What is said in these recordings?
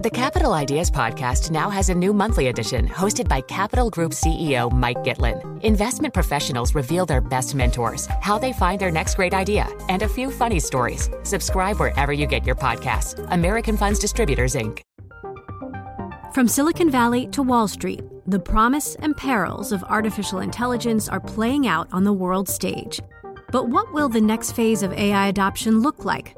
The Capital Ideas Podcast now has a new monthly edition hosted by Capital Group CEO Mike Gitlin. Investment professionals reveal their best mentors, how they find their next great idea, and a few funny stories. Subscribe wherever you get your podcasts. American Funds Distributors, Inc. From Silicon Valley to Wall Street, the promise and perils of artificial intelligence are playing out on the world stage. But what will the next phase of AI adoption look like?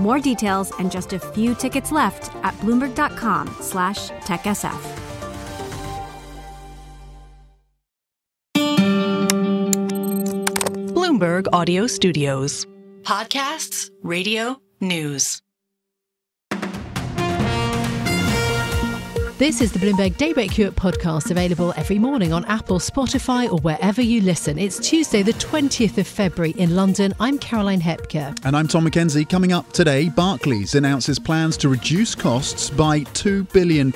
More details and just a few tickets left at bloomberg.com slash techsf. Bloomberg Audio Studios. Podcasts, radio, news. This is the Bloomberg Daybreak Europe podcast, available every morning on Apple, Spotify, or wherever you listen. It's Tuesday, the 20th of February in London. I'm Caroline Hepker. And I'm Tom Mackenzie. Coming up today, Barclays announces plans to reduce costs by £2 billion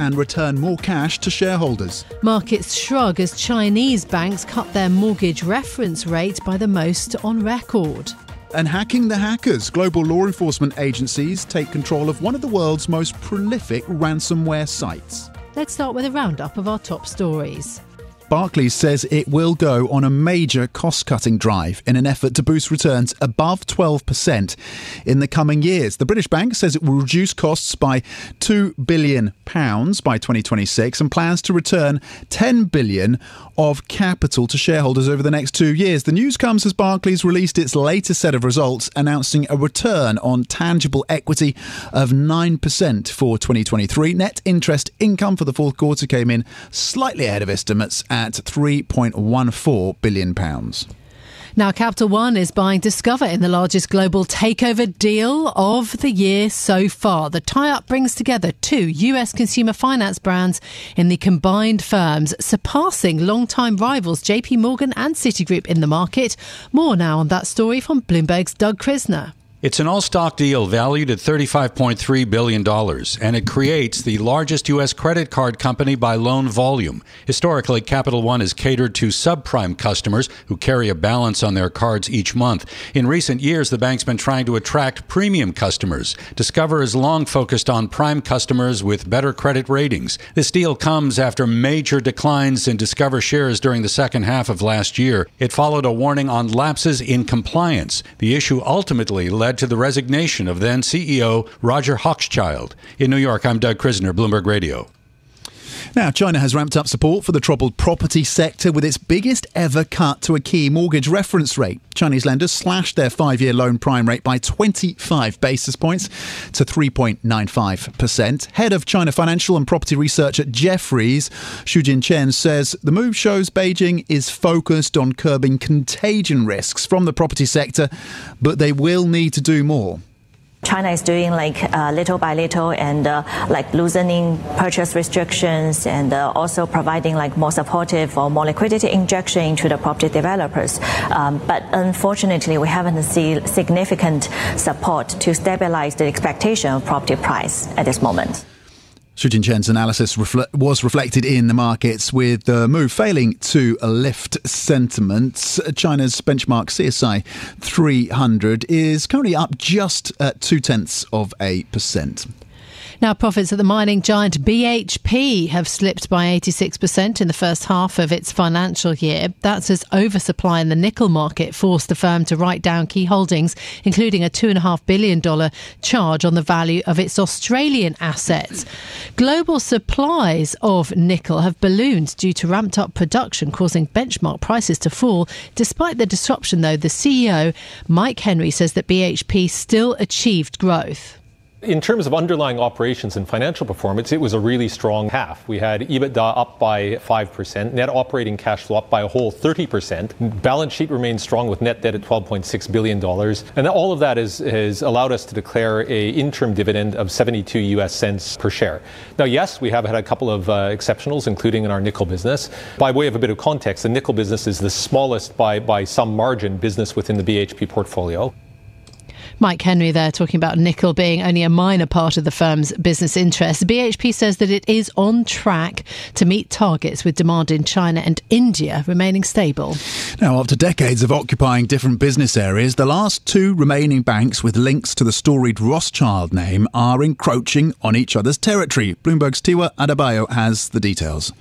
and return more cash to shareholders. Markets shrug as Chinese banks cut their mortgage reference rate by the most on record and hacking the hackers. Global law enforcement agencies take control of one of the world's most prolific ransomware sites. Let's start with a roundup of our top stories. Barclays says it will go on a major cost cutting drive in an effort to boost returns above 12% in the coming years. The British Bank says it will reduce costs by £2 billion by 2026 and plans to return £10 billion of capital to shareholders over the next two years. The news comes as Barclays released its latest set of results, announcing a return on tangible equity of 9% for 2023. Net interest income for the fourth quarter came in slightly ahead of estimates at £3.14 billion. Now, Capital One is buying Discover in the largest global takeover deal of the year so far. The tie up brings together two US consumer finance brands in the combined firms, surpassing long-time rivals JP Morgan and Citigroup in the market. More now on that story from Bloomberg's Doug Krisner. It's an all stock deal valued at $35.3 billion, and it creates the largest U.S. credit card company by loan volume. Historically, Capital One has catered to subprime customers who carry a balance on their cards each month. In recent years, the bank's been trying to attract premium customers. Discover has long focused on prime customers with better credit ratings. This deal comes after major declines in Discover shares during the second half of last year. It followed a warning on lapses in compliance. The issue ultimately led led to the resignation of then CEO Roger Hochschild. In New York, I'm Doug Krisner, Bloomberg Radio. Now, China has ramped up support for the troubled property sector with its biggest ever cut to a key mortgage reference rate. Chinese lenders slashed their five year loan prime rate by 25 basis points to 3.95%. Head of China financial and property research at Jefferies, Shujin Chen, says the move shows Beijing is focused on curbing contagion risks from the property sector, but they will need to do more. China is doing like uh, little by little and uh, like loosening purchase restrictions and uh, also providing like more supportive or more liquidity injection into the property developers. Um, but unfortunately, we haven't seen significant support to stabilize the expectation of property price at this moment. Shujin Chen's analysis was reflected in the markets with the move failing to lift sentiment. China's benchmark CSI 300 is currently up just at two tenths of a percent. Now, profits at the mining giant BHP have slipped by 86% in the first half of its financial year. That's as oversupply in the nickel market forced the firm to write down key holdings, including a $2.5 billion charge on the value of its Australian assets. Global supplies of nickel have ballooned due to ramped up production, causing benchmark prices to fall. Despite the disruption, though, the CEO, Mike Henry, says that BHP still achieved growth. In terms of underlying operations and financial performance, it was a really strong half. We had EBITDA up by 5%, net operating cash flow up by a whole 30%. Balance sheet remains strong with net debt at $12.6 billion. And all of that is, has allowed us to declare a interim dividend of 72 US cents per share. Now, yes, we have had a couple of uh, exceptionals, including in our nickel business. By way of a bit of context, the nickel business is the smallest by, by some margin business within the BHP portfolio. Mike Henry there talking about nickel being only a minor part of the firm's business interests. BHP says that it is on track to meet targets with demand in China and India remaining stable. Now, after decades of occupying different business areas, the last two remaining banks with links to the storied Rothschild name are encroaching on each other's territory. Bloomberg's Tiwa Adebayo has the details.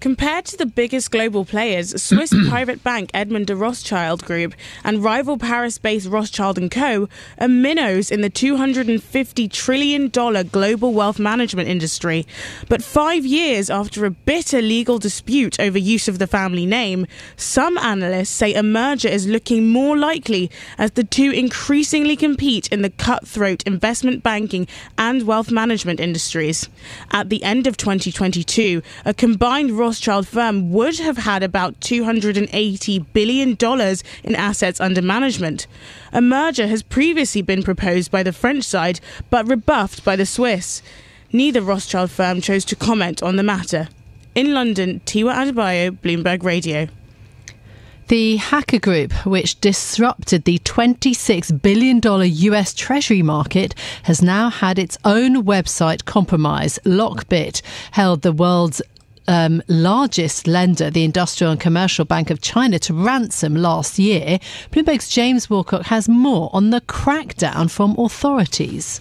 Compared to the biggest global players, Swiss private bank Edmond de Rothschild Group and rival Paris-based Rothschild & Co. are minnows in the $250 trillion global wealth management industry. But five years after a bitter legal dispute over use of the family name, some analysts say a merger is looking more likely as the two increasingly compete in the cutthroat investment banking and wealth management industries. At the end of 2022, a combined Rothschild firm would have had about $280 billion in assets under management. A merger has previously been proposed by the French side, but rebuffed by the Swiss. Neither Rothschild firm chose to comment on the matter. In London, Tiwa Adebayo, Bloomberg Radio. The hacker group, which disrupted the $26 billion US Treasury market, has now had its own website compromised. LockBit held the world's um, largest lender, the Industrial and Commercial Bank of China, to ransom last year. Bloomberg's James Woolcock has more on the crackdown from authorities.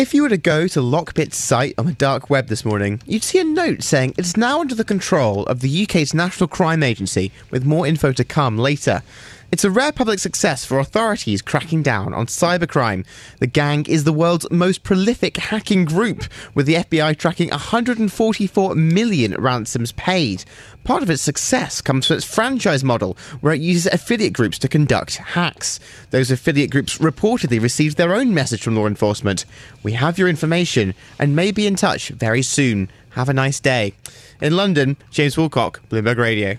If you were to go to LockBit's site on the dark web this morning, you'd see a note saying it's now under the control of the UK's National Crime Agency, with more info to come later. It's a rare public success for authorities cracking down on cybercrime. The gang is the world's most prolific hacking group, with the FBI tracking 144 million ransoms paid. Part of its success comes from its franchise model, where it uses affiliate groups to conduct hacks. Those affiliate groups reportedly received their own message from law enforcement. We have your information and may be in touch very soon. Have a nice day. In London, James Woolcock, Bloomberg Radio.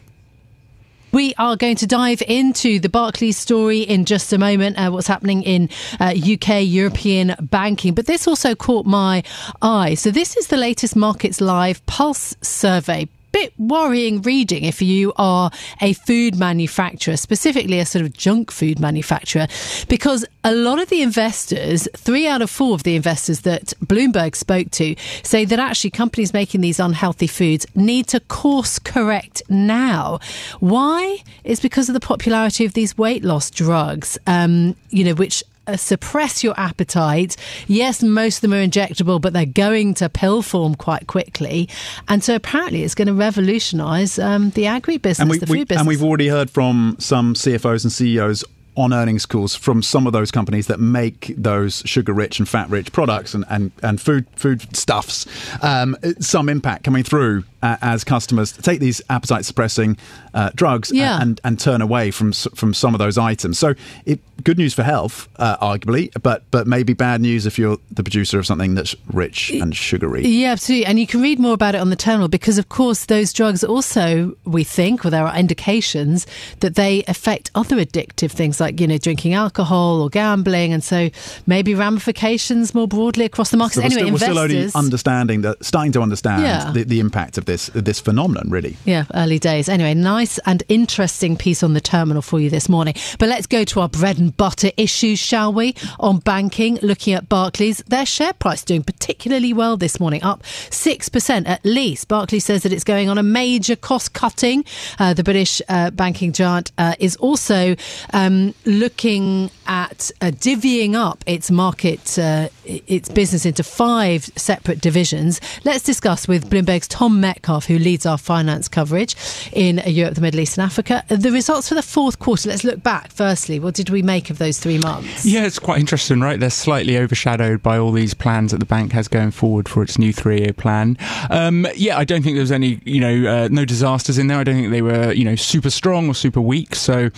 We are going to dive into the Barclays story in just a moment, uh, what's happening in uh, UK European banking. But this also caught my eye. So, this is the latest Markets Live Pulse survey bit worrying reading if you are a food manufacturer, specifically a sort of junk food manufacturer, because a lot of the investors, three out of four of the investors that Bloomberg spoke to, say that actually companies making these unhealthy foods need to course correct now. Why? It's because of the popularity of these weight loss drugs, um, you know, which suppress your appetite. Yes, most of them are injectable, but they're going to pill form quite quickly. And so apparently it's going to revolutionise um, the agri business, and we, the food we, business. And we've already heard from some CFOs and CEOs on earnings calls from some of those companies that make those sugar rich and fat rich products and, and, and food food stuffs um, some impact coming through uh, as customers take these appetite suppressing uh, drugs Yeah. and, and turn away from from some of those items. So it, good news for health, uh, arguably, but but maybe bad news if you're the producer of something that's rich and sugary. Yeah, absolutely. And you can read more about it on the terminal because, of course, those drugs also, we think, or there are indications that they affect other addictive things like, you know, drinking alcohol or gambling. And so maybe ramifications more broadly across the market. So anyway, still, we're still only investors. understanding that, starting to understand Yeah. the, the impact of this this phenomenon, really. Yeah, early days. Anyway, nice and interesting piece on the terminal for you this morning. But let's go to our bread and butter issues, shall we? On banking, looking at Barclays, their share price doing particularly well this morning, up 6% at least. Barclays says that it's going on a major cost cutting. Uh, the British uh, banking giant uh, is also um, looking at uh, divvying up its market, uh, its business into five separate divisions. Let's discuss with Bloomberg's Tom Metcalf Metcalf, who leads our finance coverage in Europe, the Middle East, and Africa. The results for the fourth quarter, let's look back firstly. What did we make of those three months? Yeah, it's quite interesting, right? They're slightly overshadowed by all these plans that the bank has going forward for its new three year plan. Um, yeah, I don't think there was any, you know, uh, no disasters in there. I don't think they were, you know, super strong or super weak. So,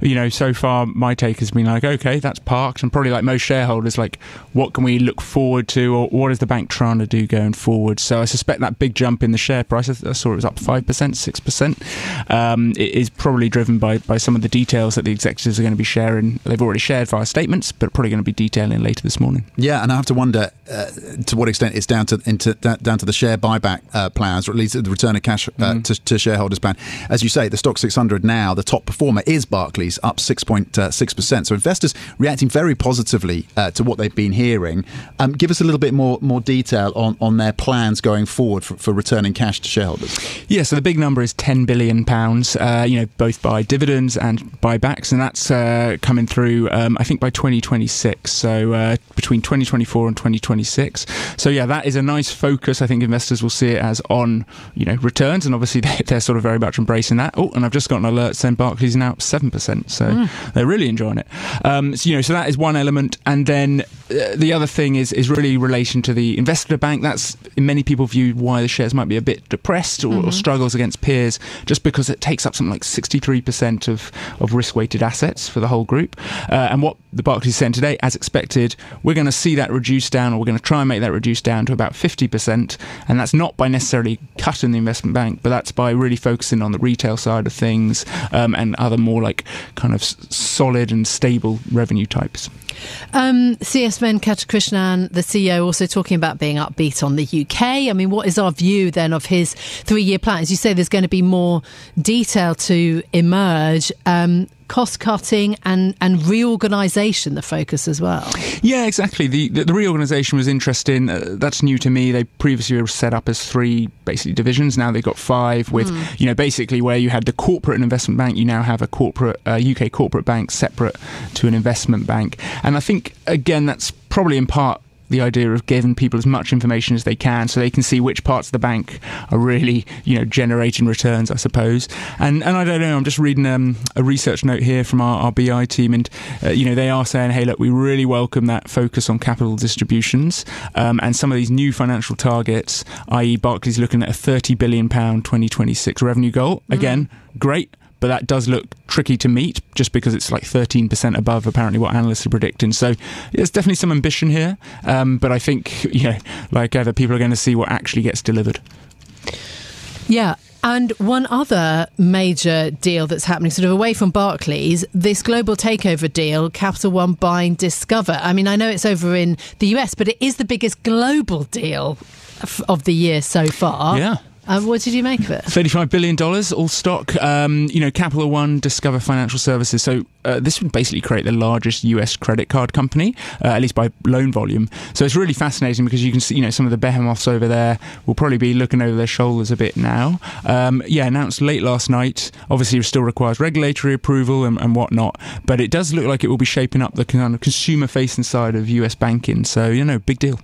you know, so far my take has been like, okay, that's parked. And probably like most shareholders, like, what can we look forward to or what is the bank trying to do going forward? So I suspect that big jump in the share price, I saw it was up 5%, 6%, um, it is probably driven by, by some of the details that the executives are going to be sharing. They've already shared via statements, but probably going to be detailing later this morning. Yeah, and I have to wonder uh, to what extent it's down to into, down to the share buyback uh, plans, or at least the return of cash uh, mm. to, to, shareholders plan. As you say, the Stoxx 600 now, the top performer is Barclays, up 6.6%. Uh, so investors reacting very positively uh, to what they've been hearing. Um, give us a little bit more more detail on, on their plans going forward for, for returning cash to shareholders. Yeah, so the big number is 10 billion pounds. Uh, you know, both by dividends and buybacks, and that's uh, coming through. Um, I think by 2026. So uh, between 2024 and 2026. So yeah, that is a nice focus. I think investors will see it as on you know returns, and obviously they, are sort of very much embracing that. Oh, and I've just got an alert saying Barclays is now up seven percent. So mm. they're really enjoying it. Um, so you know, so that is one element, and then the other thing is is really relation to the investor bank. That's in many people view why the shares might be a bit depressed or, mm-hmm. or struggles against peers, just because it takes up something like 63% of, of risk weighted assets for the whole group. Uh, and what the Barclays said today, as expected, we're going to see that reduced down, or we're going to try and make that reduced down to about 50%. And that's not by necessarily cutting the investment bank, but that's by really focusing on the retail side of things um, and other more like kind of solid and stable revenue types. Um, CS Venkatakrishnan, the CEO, also talking about being upbeat on the UK. I mean, what is our view then of his three year plan? As you say, there's going to be more detail to emerge. Um, cost cutting and, and reorganisation the focus as well. Yeah, exactly. The the, the reorganisation was interesting. Uh, that's new to me. They previously were set up as three basically divisions. Now they've got five with mm. you know basically where you had the corporate and investment bank. You now have a corporate uh, UK corporate bank separate to an investment bank. And I think again that's probably in part the idea of giving people as much information as they can so they can see which parts of the bank are really, you know, generating returns, I suppose. And and I don't know, I'm just reading um, a research note here from our, our BI team, and, uh, you know, they are saying, hey, look, we really welcome that focus on capital distributions um, and some of these new financial targets, i.e., Barclays looking at a £30 billion 2026 revenue goal. Mm. Again, great but that does look tricky to meet just because it's like 13% above apparently what analysts are predicting. So there's definitely some ambition here, um, but I think, you know, like other people are going to see what actually gets delivered. Yeah, and one other major deal that's happening, sort of away from Barclays, this global takeover deal, Capital One buying Discover. I mean, I know it's over in the US, but it is the biggest global deal of the year so far. Yeah. Um, what did you make of it? $35 billion, all stock. Um, you know, Capital One, Discover Financial Services. So uh, this would basically create the largest US credit card company, uh, at least by loan volume. So it's really fascinating because you can see, you know, some of the behemoths over there will probably be looking over their shoulders a bit now. Um, yeah, announced late last night. Obviously, it still requires regulatory approval and, and whatnot, but it does look like it will be shaping up the kind of consumer facing side of US banking. So, you know, big deal.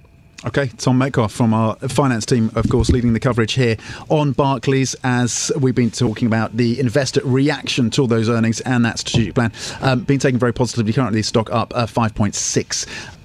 Okay, Tom Metcalf from our finance team, of course, leading the coverage here on Barclays as we've been talking about the investor reaction to all those earnings and that strategic plan um, being taken very positively. Currently, stock up uh, 5.6%.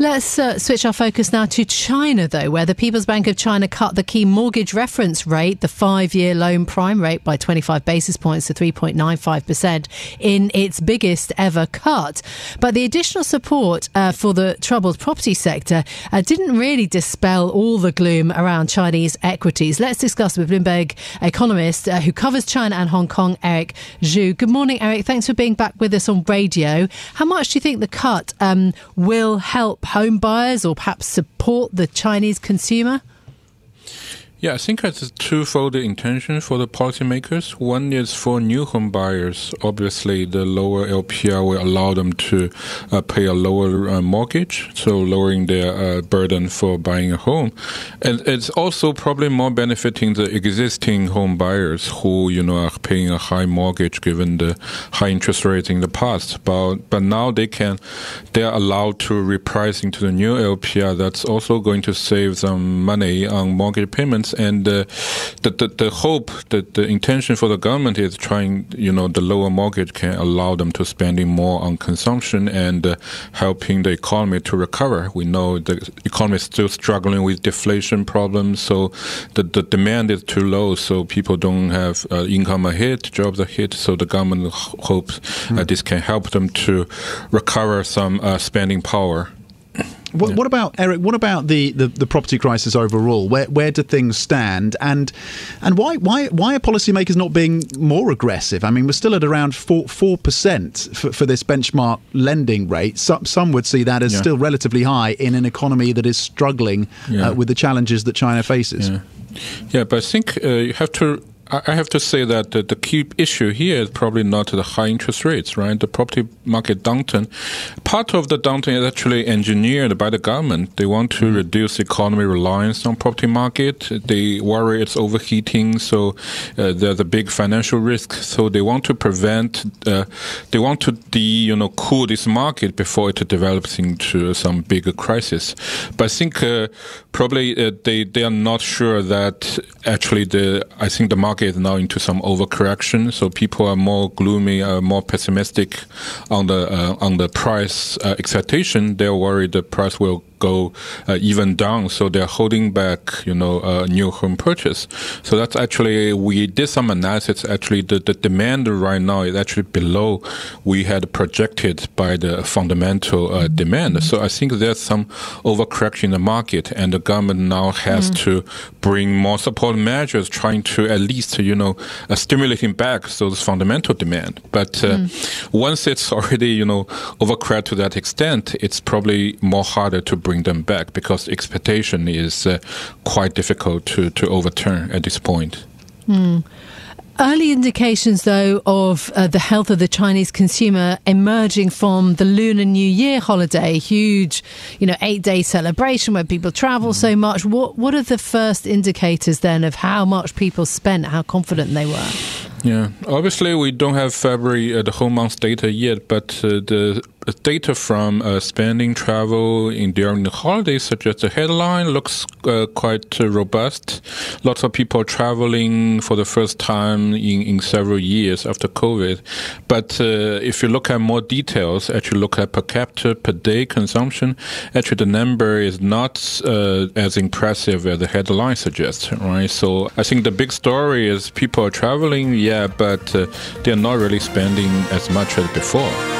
Let's uh, switch our focus now to China, though, where the People's Bank of China cut the key mortgage reference rate, the five year loan prime rate, by 25 basis points to 3.95% in its biggest ever cut. But the additional support uh, for the troubled property sector uh, didn't really dispel all the gloom around Chinese equities. Let's discuss with Bloomberg economist uh, who covers China and Hong Kong, Eric Zhu. Good morning, Eric. Thanks for being back with us on radio. How much do you think the cut um, will help home buyers or perhaps support the Chinese consumer? Yeah, I think it's a twofold intention for the policymakers. One is for new home buyers. Obviously, the lower LPR will allow them to uh, pay a lower uh, mortgage, so lowering their uh, burden for buying a home. And it's also probably more benefiting the existing home buyers who, you know, are paying a high mortgage given the high interest rates in the past. But but now they can, they're allowed to repricing to the new LPR. That's also going to save them money on mortgage payments and uh, the, the, the hope, the, the intention for the government is trying, you know, the lower mortgage can allow them to spending more on consumption and uh, helping the economy to recover. We know the economy is still struggling with deflation problems, so the, the demand is too low, so people don't have uh, income ahead, jobs a hit. So the government hopes mm. this can help them to recover some uh, spending power. What, yeah. what, about Eric? What about the, the, the, property crisis overall? Where where do things stand? And and why why why are policymakers not being more aggressive? I mean, we're still at around four four percent for, this benchmark lending rate. Some some would see that as yeah. still relatively high in an economy that is struggling yeah. uh, with the challenges that China faces. Yeah, but I think uh, you have to I have to say that the, key issue here is probably not the high interest rates, right? The property market downturn. Part of the downturn is actually engineered by the government. They want to mm. reduce economy reliance on property market. They worry it's overheating, so uh, there's a big financial risk. So they want to prevent, uh, they want to de, you know, cool this market before it develops into some bigger crisis. But I think uh, probably uh, they they are not sure that actually the I think the market market is now into some overcorrection, so people are more gloomy, uh, more pessimistic on the uh, on the price uh, expectation. They're worried the price will go uh, even down. So they're holding back, you know, a new home purchase. So that's actually, we did some analysis. Actually, the, the demand right now is actually below we had projected by the fundamental uh, demand. So I think there's some overcorrection in the market and the government now has mm. to bring more support measures trying to at least, you know, uh, stimulating back those fundamental demand. But uh, mm. once it's already, you know, overcorrected to that extent, it's probably more harder to bring them back because expectation is uh, quite difficult to, to overturn at this point. Mm. Early indications, though, of uh, the health of the Chinese consumer emerging from the Lunar New Year holiday, huge, you know, eight-day celebration where people travel so hmm. much. What what are the first indicators then of how much people spent, how confident they were? Yeah, obviously we don't have February uh, the whole month data yet, but uh, the data from uh, spending travel in during the holidays suggests the headline looks uh, quite robust. Lots of people traveling for the first time in, in several years after COVID. But uh, if you look at more details, actually look at per capita per day consumption, actually the number is not uh, as impressive as the headline suggests, right? So I think the big story is people are traveling, yeah, but uh, they're not really spending as much as before.